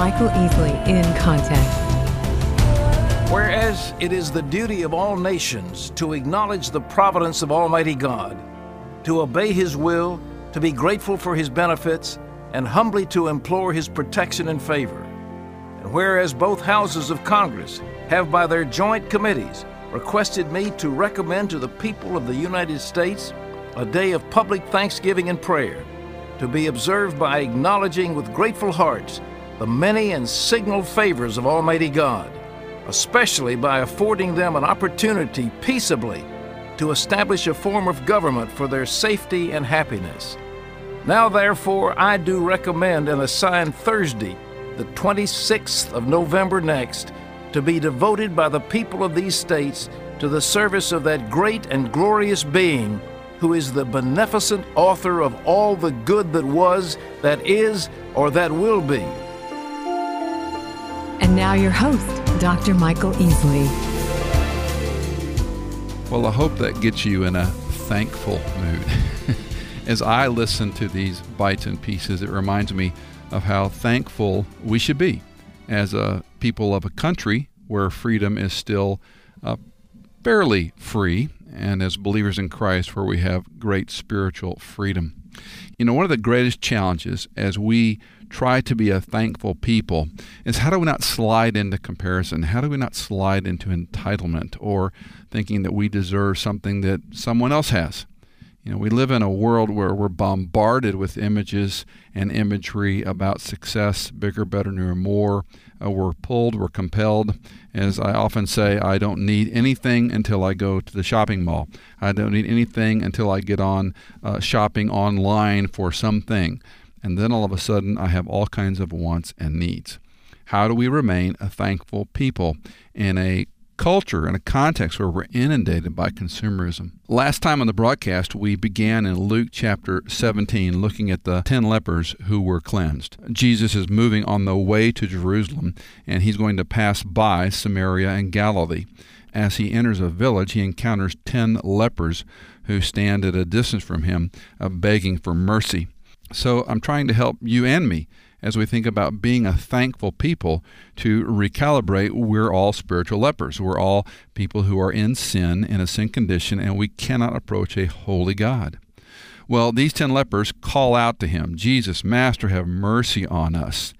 Michael Easley in Context. Whereas it is the duty of all nations to acknowledge the providence of Almighty God, to obey His will, to be grateful for His benefits, and humbly to implore His protection and favor. And whereas both houses of Congress have, by their joint committees, requested me to recommend to the people of the United States a day of public thanksgiving and prayer, to be observed by acknowledging with grateful hearts the many and signal favors of Almighty God, especially by affording them an opportunity peaceably to establish a form of government for their safety and happiness. Now, therefore, I do recommend and assign Thursday, the 26th of November next, to be devoted by the people of these states to the service of that great and glorious being who is the beneficent author of all the good that was, that is, or that will be. Now, your host, Dr. Michael Easley. Well, I hope that gets you in a thankful mood. As I listen to these bites and pieces, it reminds me of how thankful we should be as a people of a country where freedom is still uh, fairly free, and as believers in Christ where we have great spiritual freedom. You know, one of the greatest challenges as we try to be a thankful people is how do we not slide into comparison? How do we not slide into entitlement or thinking that we deserve something that someone else has? You know, we live in a world where we're bombarded with images and imagery about success, bigger, better, newer, more. Uh, we're pulled, we're compelled. As I often say, I don't need anything until I go to the shopping mall. I don't need anything until I get on uh, shopping online for something. And then all of a sudden, I have all kinds of wants and needs. How do we remain a thankful people in a culture and a context where we're inundated by consumerism. Last time on the broadcast, we began in Luke chapter 17 looking at the 10 lepers who were cleansed. Jesus is moving on the way to Jerusalem, and he's going to pass by Samaria and Galilee. As he enters a village, he encounters 10 lepers who stand at a distance from him, uh, begging for mercy. So I'm trying to help you and me as we think about being a thankful people to recalibrate we're all spiritual lepers. We're all people who are in sin, in a sin condition, and we cannot approach a holy God. Well, these 10 lepers call out to him, Jesus, Master, have mercy on us.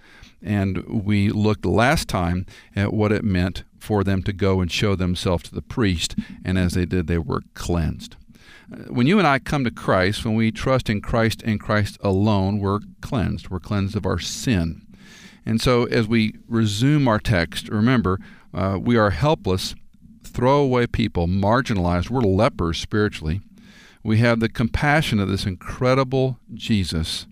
And we looked last time at what it meant for them to go and show themselves to the priest, and as they did, they were cleansed. When you and I come to Christ, when we trust in Christ and Christ alone, we're cleansed. We're cleansed of our sin. And so, as we resume our text, remember, uh, we are helpless, throwaway people, marginalized. We're lepers spiritually. We have the compassion of this incredible Jesus.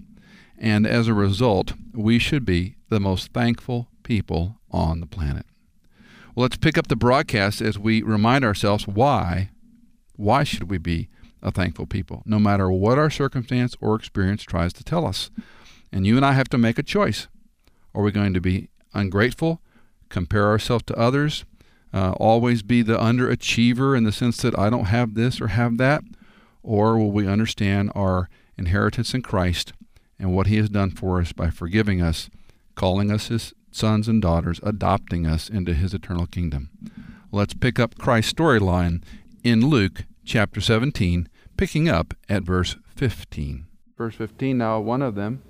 And as a result, we should be the most thankful people on the planet. Well, let's pick up the broadcast as we remind ourselves why. Why should we be a thankful people, no matter what our circumstance or experience tries to tell us. And you and I have to make a choice. Are we going to be ungrateful, compare ourselves to others, uh, always be the underachiever in the sense that I don't have this or have that? Or will we understand our inheritance in Christ and what He has done for us by forgiving us, calling us His sons and daughters, adopting us into His eternal kingdom? Let's pick up Christ's storyline in Luke chapter 17, picking up at verse 15. Verse 15 Now one of them,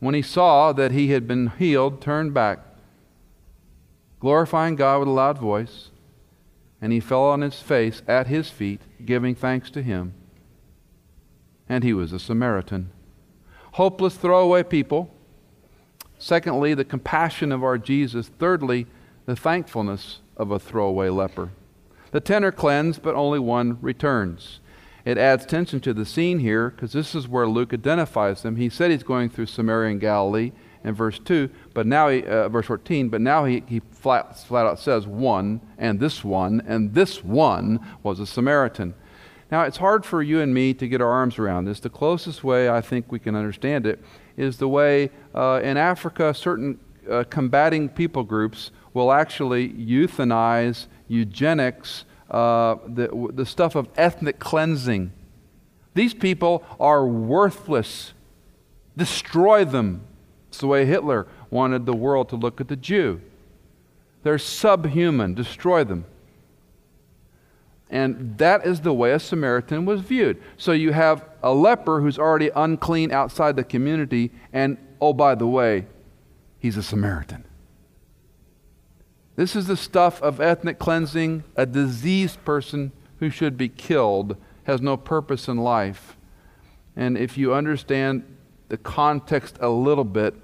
when he saw that he had been healed, turned back, glorifying God with a loud voice, and he fell on his face at his feet, giving thanks to him. And he was a Samaritan. Hopeless, throwaway people. Secondly, the compassion of our Jesus. Thirdly, the thankfulness of a throwaway leper. The ten are cleansed, but only one returns. It adds tension to the scene here because this is where Luke identifies them. He said he's going through Samaria and Galilee in verse 2, but now he, uh, verse 14, but now he, he flat, flat out says one, and this one, and this one was a Samaritan. Now, it's hard for you and me to get our arms around this. The closest way I think we can understand it is the way uh, in Africa certain uh, combating people groups will actually euthanize eugenics, uh, the, the stuff of ethnic cleansing. These people are worthless. Destroy them. It's the way Hitler wanted the world to look at the Jew. They're subhuman, destroy them. And that is the way a Samaritan was viewed. So you have a leper who's already unclean outside the community, and oh, by the way, he's a Samaritan. This is the stuff of ethnic cleansing. A diseased person who should be killed has no purpose in life. And if you understand the context a little bit,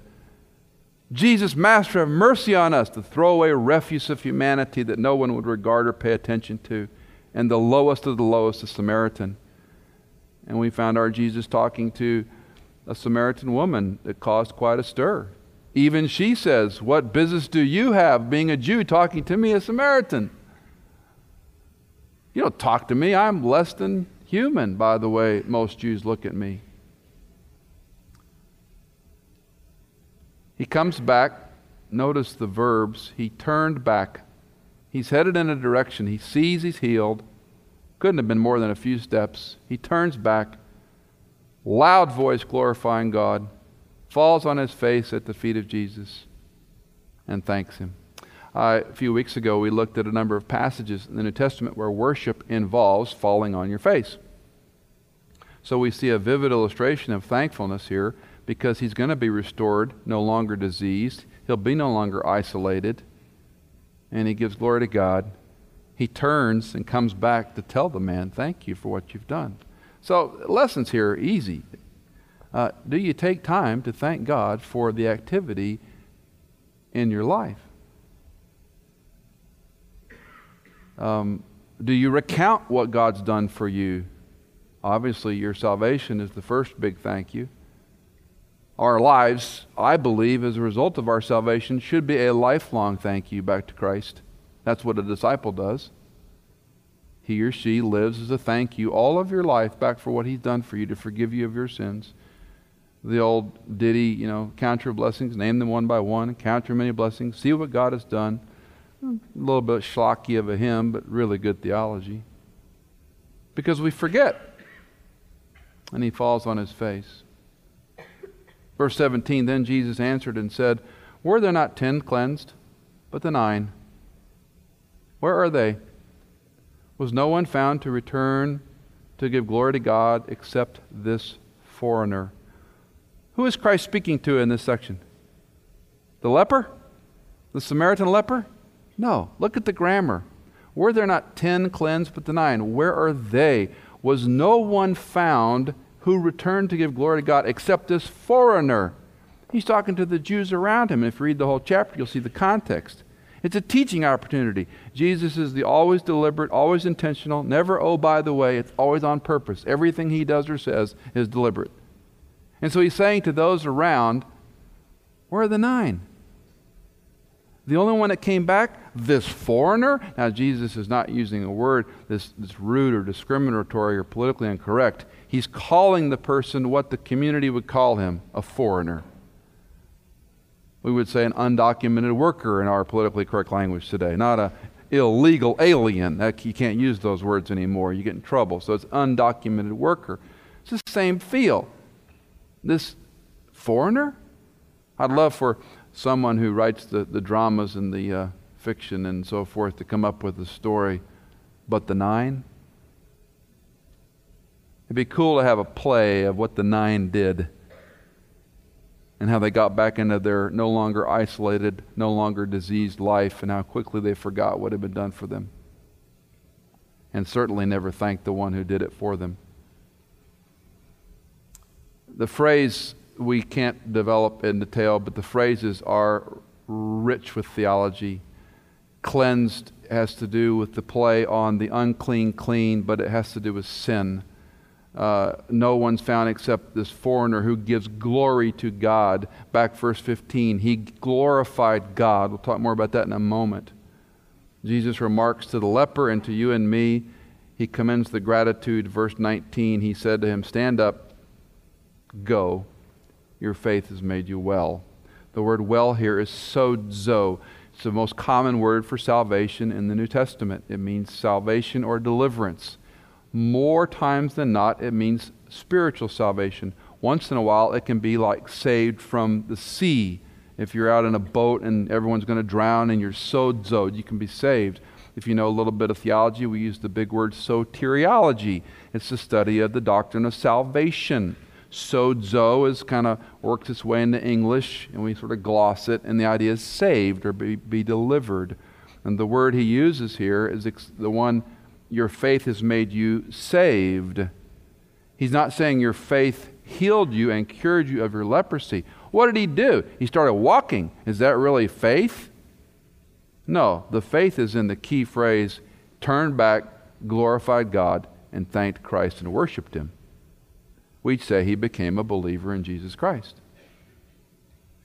Jesus, Master, have mercy on us, the throwaway refuse of humanity that no one would regard or pay attention to, and the lowest of the lowest, the Samaritan. And we found our Jesus talking to a Samaritan woman that caused quite a stir. Even she says, What business do you have, being a Jew, talking to me, a Samaritan? You don't talk to me. I'm less than human, by the way most Jews look at me. He comes back. Notice the verbs. He turned back. He's headed in a direction. He sees he's healed. Couldn't have been more than a few steps. He turns back. Loud voice glorifying God. Falls on his face at the feet of Jesus and thanks him. Uh, a few weeks ago, we looked at a number of passages in the New Testament where worship involves falling on your face. So we see a vivid illustration of thankfulness here because he's going to be restored, no longer diseased. He'll be no longer isolated. And he gives glory to God. He turns and comes back to tell the man, Thank you for what you've done. So, lessons here are easy. Uh, do you take time to thank God for the activity in your life? Um, do you recount what God's done for you? Obviously, your salvation is the first big thank you our lives, I believe, as a result of our salvation, should be a lifelong thank you back to Christ. That's what a disciple does. He or she lives as a thank you all of your life back for what he's done for you to forgive you of your sins. The old ditty, you know, count your blessings, name them one by one, count your many blessings, see what God has done. A little bit schlocky of a hymn, but really good theology. Because we forget. And he falls on his face. Verse 17 Then Jesus answered and said, Were there not ten cleansed, but the nine? Where are they? Was no one found to return to give glory to God except this foreigner? Who is Christ speaking to in this section? The leper? The Samaritan leper? No. Look at the grammar. Were there not ten cleansed but the nine? Where are they? Was no one found who returned to give glory to God except this foreigner. He's talking to the Jews around him. If you read the whole chapter, you'll see the context. It's a teaching opportunity. Jesus is the always deliberate, always intentional, never, oh, by the way, it's always on purpose. Everything he does or says is deliberate. And so he's saying to those around, Where are the nine? The only one that came back, this foreigner. Now, Jesus is not using a word that's, that's rude or discriminatory or politically incorrect. He's calling the person what the community would call him a foreigner. We would say an undocumented worker in our politically correct language today, not a illegal alien. That, you can't use those words anymore. You get in trouble. So it's undocumented worker. It's the same feel. This foreigner? I'd love for someone who writes the, the dramas and the uh, fiction and so forth to come up with a story, but the nine? It'd be cool to have a play of what the nine did and how they got back into their no longer isolated, no longer diseased life, and how quickly they forgot what had been done for them. And certainly never thanked the one who did it for them. The phrase we can't develop in detail, but the phrases are rich with theology. Cleansed has to do with the play on the unclean, clean, but it has to do with sin. Uh, no one's found except this foreigner who gives glory to God. Back verse 15, he glorified God. We'll talk more about that in a moment. Jesus remarks to the leper and to you and me, he commends the gratitude. Verse 19, he said to him, Stand up, go your faith has made you well. The word well here is sozo. It's the most common word for salvation in the New Testament. It means salvation or deliverance. More times than not, it means spiritual salvation. Once in a while, it can be like saved from the sea If you're out in a boat and everyone's going to drown and you're sozo, you can be saved. If you know a little bit of theology, we use the big word soteriology. It's the study of the doctrine of salvation. Sozo has kind of worked its way into English, and we sort of gloss it, and the idea is saved or be, be delivered. And the word he uses here is ex- the one your faith has made you saved. He's not saying your faith healed you and cured you of your leprosy. What did he do? He started walking. Is that really faith? No, the faith is in the key phrase turned back, glorified God, and thanked Christ and worshiped him. We'd say he became a believer in Jesus Christ.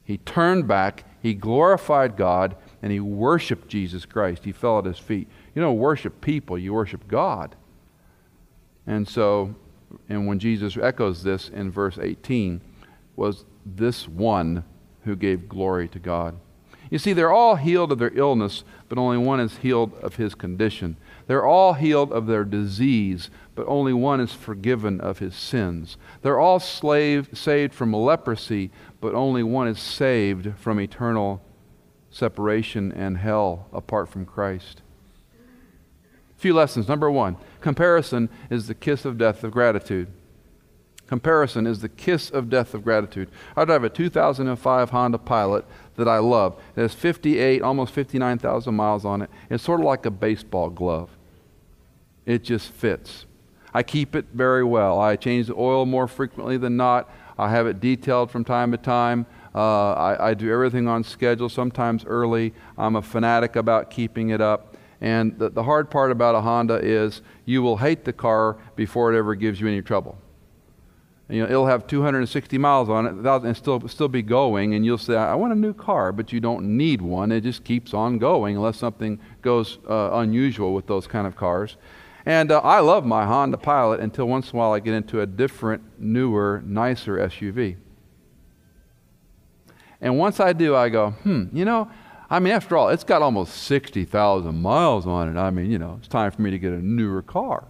He turned back, he glorified God, and he worshiped Jesus Christ. He fell at his feet. You don't worship people, you worship God. And so, and when Jesus echoes this in verse 18, was this one who gave glory to God. You see, they're all healed of their illness, but only one is healed of his condition. They're all healed of their disease, but only one is forgiven of his sins. They're all slave, saved from leprosy, but only one is saved from eternal separation and hell apart from Christ. A few lessons. Number one comparison is the kiss of death of gratitude. Comparison is the kiss of death of gratitude. I drive a 2005 Honda Pilot that I love. It has 58, almost 59,000 miles on it. It's sort of like a baseball glove. It just fits. I keep it very well. I change the oil more frequently than not. I have it detailed from time to time. Uh, I, I, do everything on schedule, sometimes early. I'm a fanatic about keeping it up. And the, the hard part about a Honda is you will hate the car before it ever gives you any trouble you know, it'll have 260 miles on it and still, still be going, and you'll say, I want a new car, but you don't need one. It just keeps on going unless something goes uh, unusual with those kind of cars. And uh, I love my Honda Pilot until once in a while I get into a different, newer, nicer SUV. And once I do, I go, hmm, you know, I mean, after all, it's got almost 60,000 miles on it. I mean, you know, it's time for me to get a newer car.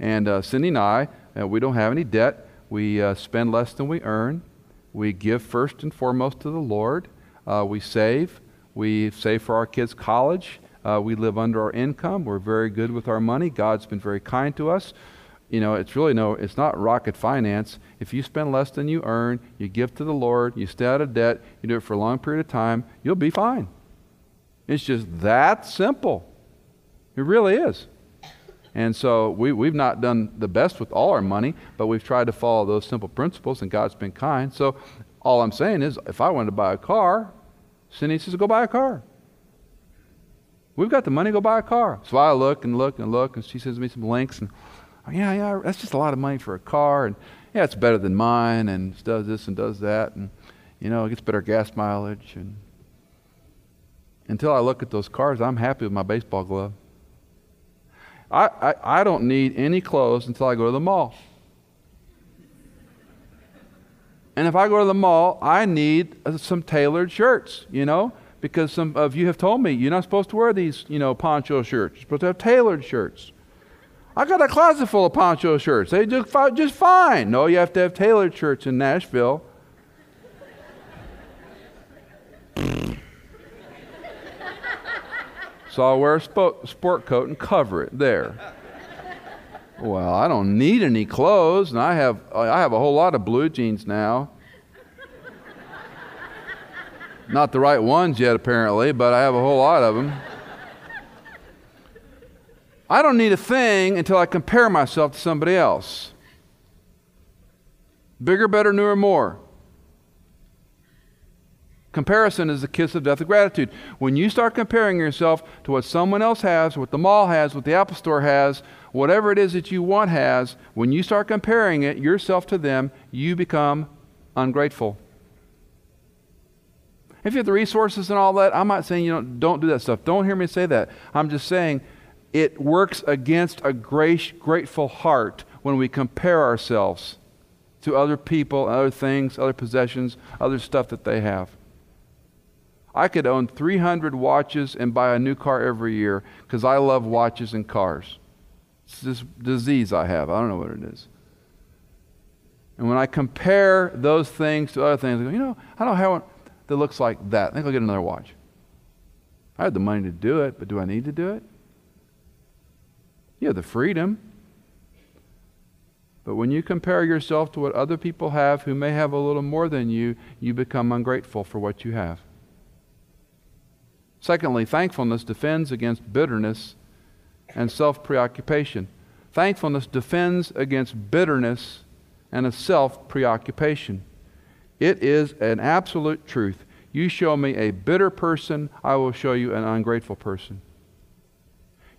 And uh, Cindy and I, uh, we don't have any debt. We uh, spend less than we earn. We give first and foremost to the Lord. Uh, we save. We save for our kids' college. Uh, we live under our income. We're very good with our money. God's been very kind to us. You know, it's really no, it's not rocket finance. If you spend less than you earn, you give to the Lord, you stay out of debt, you do it for a long period of time, you'll be fine. It's just that simple. It really is. And so we, we've not done the best with all our money, but we've tried to follow those simple principles, and God's been kind. So all I'm saying is, if I wanted to buy a car, Cindy says, go buy a car. We've got the money, go buy a car. So I look and look and look, and she sends me some links, and oh, yeah, yeah, that's just a lot of money for a car, and yeah, it's better than mine, and does this and does that, and you know, it gets better gas mileage, and until I look at those cars, I'm happy with my baseball glove. I, I, I don't need any clothes until I go to the mall. And if I go to the mall, I need uh, some tailored shirts, you know, because some of you have told me you're not supposed to wear these, you know, poncho shirts. You're supposed to have tailored shirts. I got a closet full of poncho shirts. They just, just fine. No, you have to have tailored shirts in Nashville. So I'll wear a sport coat and cover it there. Well, I don't need any clothes, and I have, I have a whole lot of blue jeans now. Not the right ones yet, apparently, but I have a whole lot of them. I don't need a thing until I compare myself to somebody else. Bigger, better, newer, more. Comparison is the kiss of death of gratitude. When you start comparing yourself to what someone else has, what the mall has, what the Apple Store has, whatever it is that you want has, when you start comparing it yourself to them, you become ungrateful. If you have the resources and all that, I'm not saying you don't, don't do that stuff. Don't hear me say that. I'm just saying it works against a grace, grateful heart when we compare ourselves to other people, other things, other possessions, other stuff that they have. I could own 300 watches and buy a new car every year because I love watches and cars. It's this disease I have. I don't know what it is. And when I compare those things to other things, I go, you know, I don't have one. that looks like that. I think I'll get another watch. I have the money to do it, but do I need to do it? You have the freedom. But when you compare yourself to what other people have who may have a little more than you, you become ungrateful for what you have. Secondly, thankfulness defends against bitterness and self preoccupation. Thankfulness defends against bitterness and a self preoccupation. It is an absolute truth. You show me a bitter person, I will show you an ungrateful person.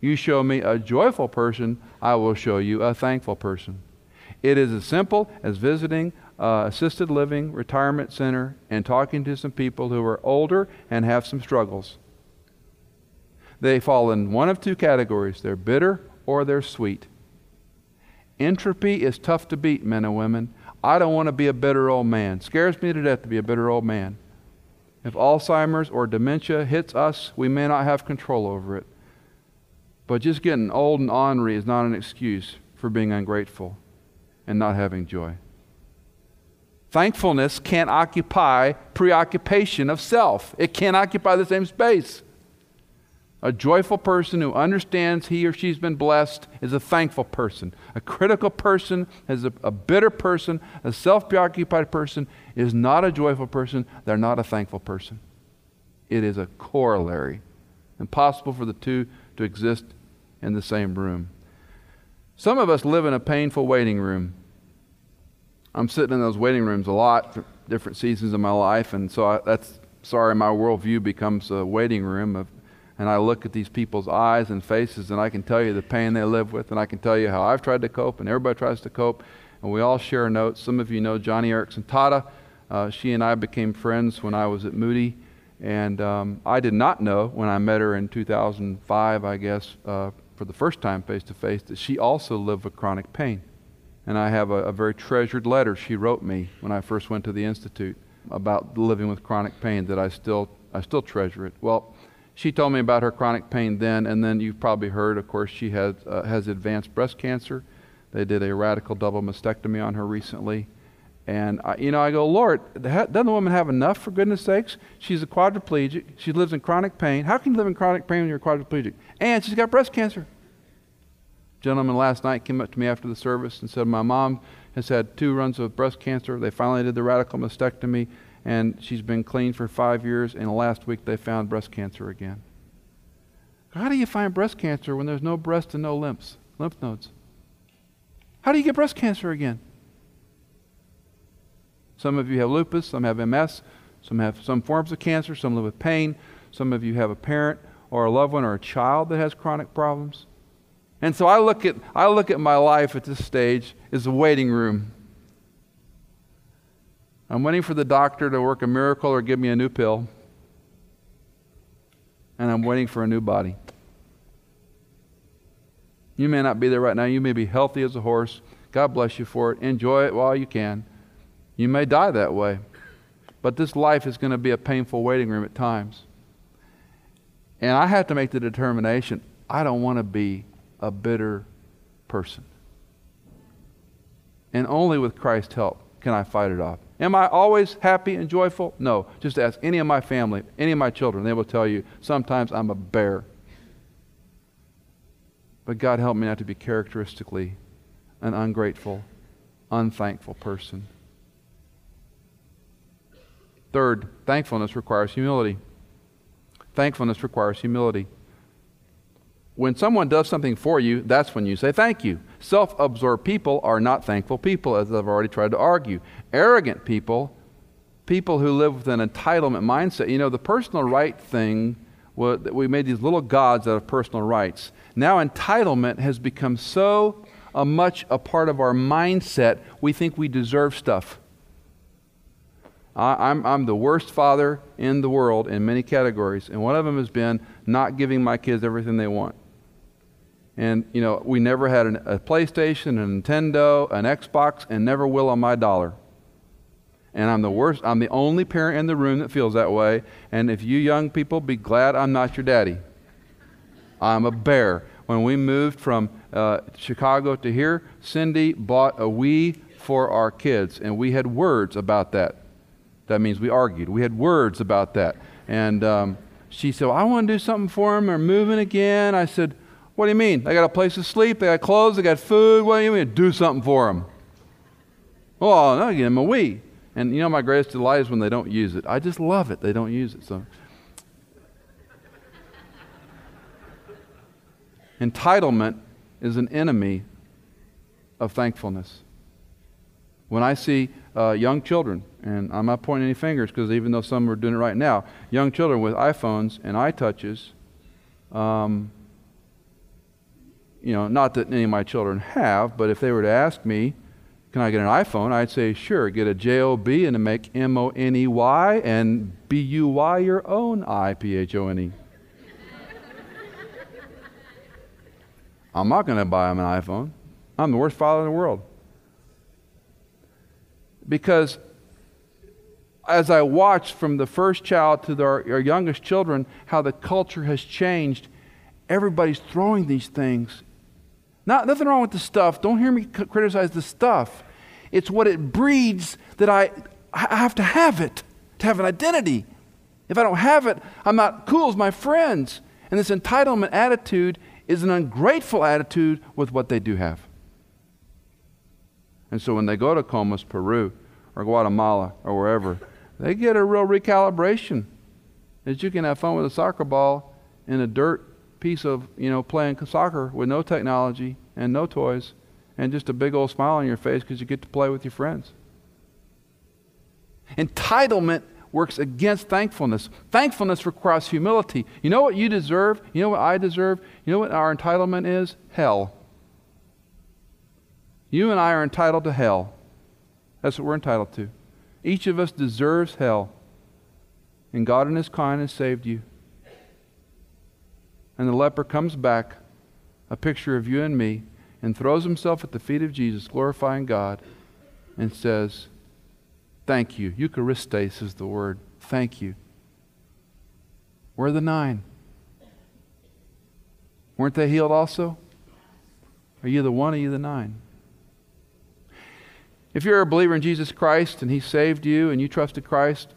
You show me a joyful person, I will show you a thankful person. It is as simple as visiting uh, assisted living retirement center and talking to some people who are older and have some struggles. They fall in one of two categories they're bitter or they're sweet. Entropy is tough to beat, men and women. I don't want to be a bitter old man. Scares me to death to be a bitter old man. If Alzheimer's or dementia hits us, we may not have control over it. But just getting old and ornery is not an excuse for being ungrateful and not having joy. Thankfulness can't occupy preoccupation of self, it can't occupy the same space. A joyful person who understands he or she's been blessed is a thankful person. A critical person is a, a bitter person. A self preoccupied person is not a joyful person. They're not a thankful person. It is a corollary. Impossible for the two to exist in the same room. Some of us live in a painful waiting room. I'm sitting in those waiting rooms a lot, different seasons of my life, and so I, that's sorry, my worldview becomes a waiting room of and I look at these people's eyes and faces, and I can tell you the pain they live with, and I can tell you how I've tried to cope, and everybody tries to cope, and we all share notes. Some of you know Joni Eareckson Tada. Uh, she and I became friends when I was at Moody, and um, I did not know when I met her in 2005, I guess, uh, for the first time face to face, that she also lived with chronic pain. And I have a, a very treasured letter she wrote me when I first went to the Institute about living with chronic pain that I still, I still treasure it. Well, she told me about her chronic pain then, and then you've probably heard, of course, she has, uh, has advanced breast cancer. They did a radical double mastectomy on her recently. And, I, you know, I go, Lord, doesn't the woman have enough, for goodness sakes? She's a quadriplegic. She lives in chronic pain. How can you live in chronic pain when you're quadriplegic? And she's got breast cancer. Gentleman last night came up to me after the service and said, My mom has had two runs of breast cancer. They finally did the radical mastectomy and she's been clean for five years, and last week they found breast cancer again. How do you find breast cancer when there's no breast and no lymphs, lymph nodes? How do you get breast cancer again? Some of you have lupus, some have MS, some have some forms of cancer, some live with pain, some of you have a parent or a loved one or a child that has chronic problems. And so I look at I look at my life at this stage as a waiting room. I'm waiting for the doctor to work a miracle or give me a new pill. And I'm waiting for a new body. You may not be there right now. You may be healthy as a horse. God bless you for it. Enjoy it while you can. You may die that way. But this life is going to be a painful waiting room at times. And I have to make the determination I don't want to be a bitter person. And only with Christ's help can I fight it off. Am I always happy and joyful? No. Just ask any of my family, any of my children. They will tell you sometimes I'm a bear. But God help me not to be characteristically an ungrateful, unthankful person. Third, thankfulness requires humility. Thankfulness requires humility. When someone does something for you, that's when you say thank you. Self absorbed people are not thankful people, as I've already tried to argue. Arrogant people, people who live with an entitlement mindset, you know, the personal right thing, we made these little gods out of personal rights. Now, entitlement has become so uh, much a part of our mindset, we think we deserve stuff. I, I'm, I'm the worst father in the world in many categories, and one of them has been not giving my kids everything they want. And, you know, we never had an, a PlayStation, a Nintendo, an Xbox, and never will on my dollar. And I'm the worst, I'm the only parent in the room that feels that way. And if you young people, be glad I'm not your daddy. I'm a bear. When we moved from uh, Chicago to here, Cindy bought a Wii for our kids, and we had words about that. That means we argued. We had words about that. And um, she said, well, I want to do something for them. They're moving again. I said, What do you mean? They got a place to sleep, they got clothes, they got food. What do you mean? Do something for them. Oh, no, give them a we. And you know, my greatest delight is when they don't use it. I just love it. They don't use it. So, entitlement is an enemy of thankfulness. When I see uh, young children, and I'm not pointing any fingers because even though some are doing it right now, young children with iPhones and iTouches, um, you know, not that any of my children have, but if they were to ask me, can I get an iPhone? I'd say, sure, get a J O B and make M O N E Y and B U Y your own I P H O N E. I'm not going to buy them an iPhone. I'm the worst father in the world. Because as I watch from the first child to the, our, our youngest children how the culture has changed, everybody's throwing these things. Not, nothing wrong with the stuff. Don't hear me criticize the stuff. It's what it breeds that I, I have to have it, to have an identity. If I don't have it, I'm not cool as my friends. And this entitlement attitude is an ungrateful attitude with what they do have. And so when they go to Comas, Peru, or Guatemala, or wherever, they get a real recalibration. That you can have fun with a soccer ball in a dirt piece of, you know, playing soccer with no technology and no toys and just a big old smile on your face because you get to play with your friends. Entitlement works against thankfulness. Thankfulness requires humility. You know what you deserve? You know what I deserve? You know what our entitlement is? Hell. You and I are entitled to hell. That's what we're entitled to. Each of us deserves hell. And God, in His kindness, saved you. And the leper comes back, a picture of you and me, and throws himself at the feet of Jesus, glorifying God, and says, Thank you. Eucharistes is the word. Thank you. Where are the nine? Weren't they healed also? Are you the one are you the nine? If you're a believer in Jesus Christ and He saved you and you trusted Christ,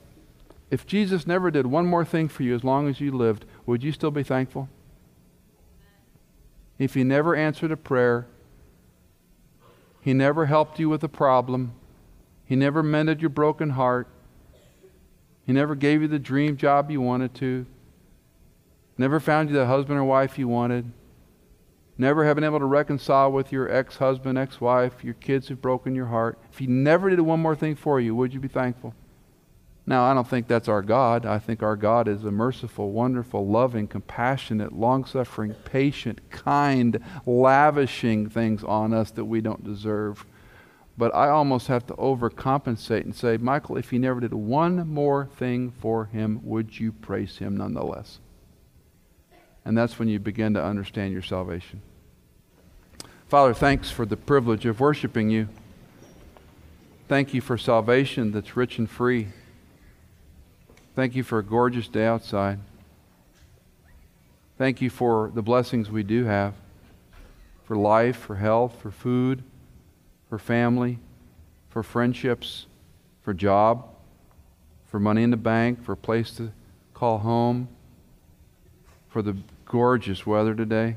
if Jesus never did one more thing for you as long as you lived, would you still be thankful? If He never answered a prayer, He never helped you with a problem, He never mended your broken heart, He never gave you the dream job you wanted to, never found you the husband or wife you wanted, never have been able to reconcile with your ex husband, ex wife, your kids who've broken your heart, if He never did one more thing for you, would you be thankful? Now, I don't think that's our God. I think our God is a merciful, wonderful, loving, compassionate, long suffering, patient, kind, lavishing things on us that we don't deserve. But I almost have to overcompensate and say, Michael, if he never did one more thing for him, would you praise him nonetheless? And that's when you begin to understand your salvation. Father, thanks for the privilege of worshiping you. Thank you for salvation that's rich and free. Thank you for a gorgeous day outside. Thank you for the blessings we do have for life, for health, for food, for family, for friendships, for job, for money in the bank, for a place to call home, for the gorgeous weather today,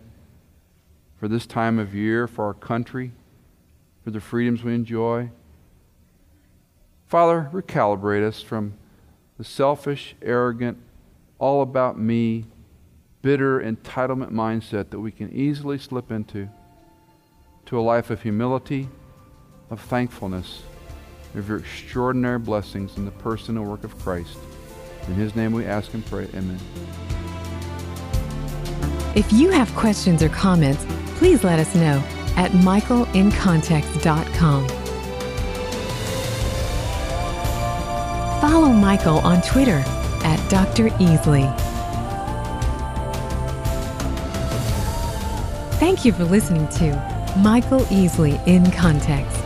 for this time of year, for our country, for the freedoms we enjoy. Father, recalibrate us from the selfish, arrogant, all about me, bitter entitlement mindset that we can easily slip into to a life of humility, of thankfulness, of your extraordinary blessings in the person and work of Christ. In his name we ask and pray. Amen. If you have questions or comments, please let us know at michaelincontext.com. Follow Michael on Twitter at Dr. Easley. Thank you for listening to Michael Easley in Context.